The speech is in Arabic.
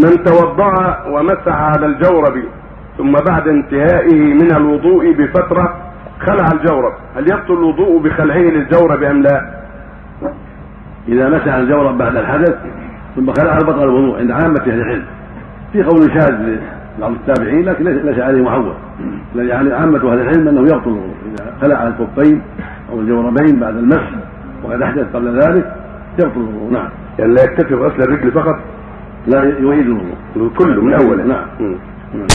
من توضأ ومسح على الجورب ثم بعد انتهائه من الوضوء بفترة خلع الجورب. هل يبطل الوضوء بخلعه للجورب أم لا؟ إذا مسح الجورب بعد الحدث ثم خلع بطل الوضوء عند عامة أهل العلم. في قول شاذ لبعض التابعين لكن ليس عليه محول. يعني عامة أهل العلم أنه يبطل الوضوء. إذا خلع الخفين أو الجوربين بعد المسح وقد أحدث قبل ذلك يبطل الوضوء. نعم. يعني لا يكتفي بغسل الرجل فقط؟ لا يعيد الوضوء كله من أوله. نعم.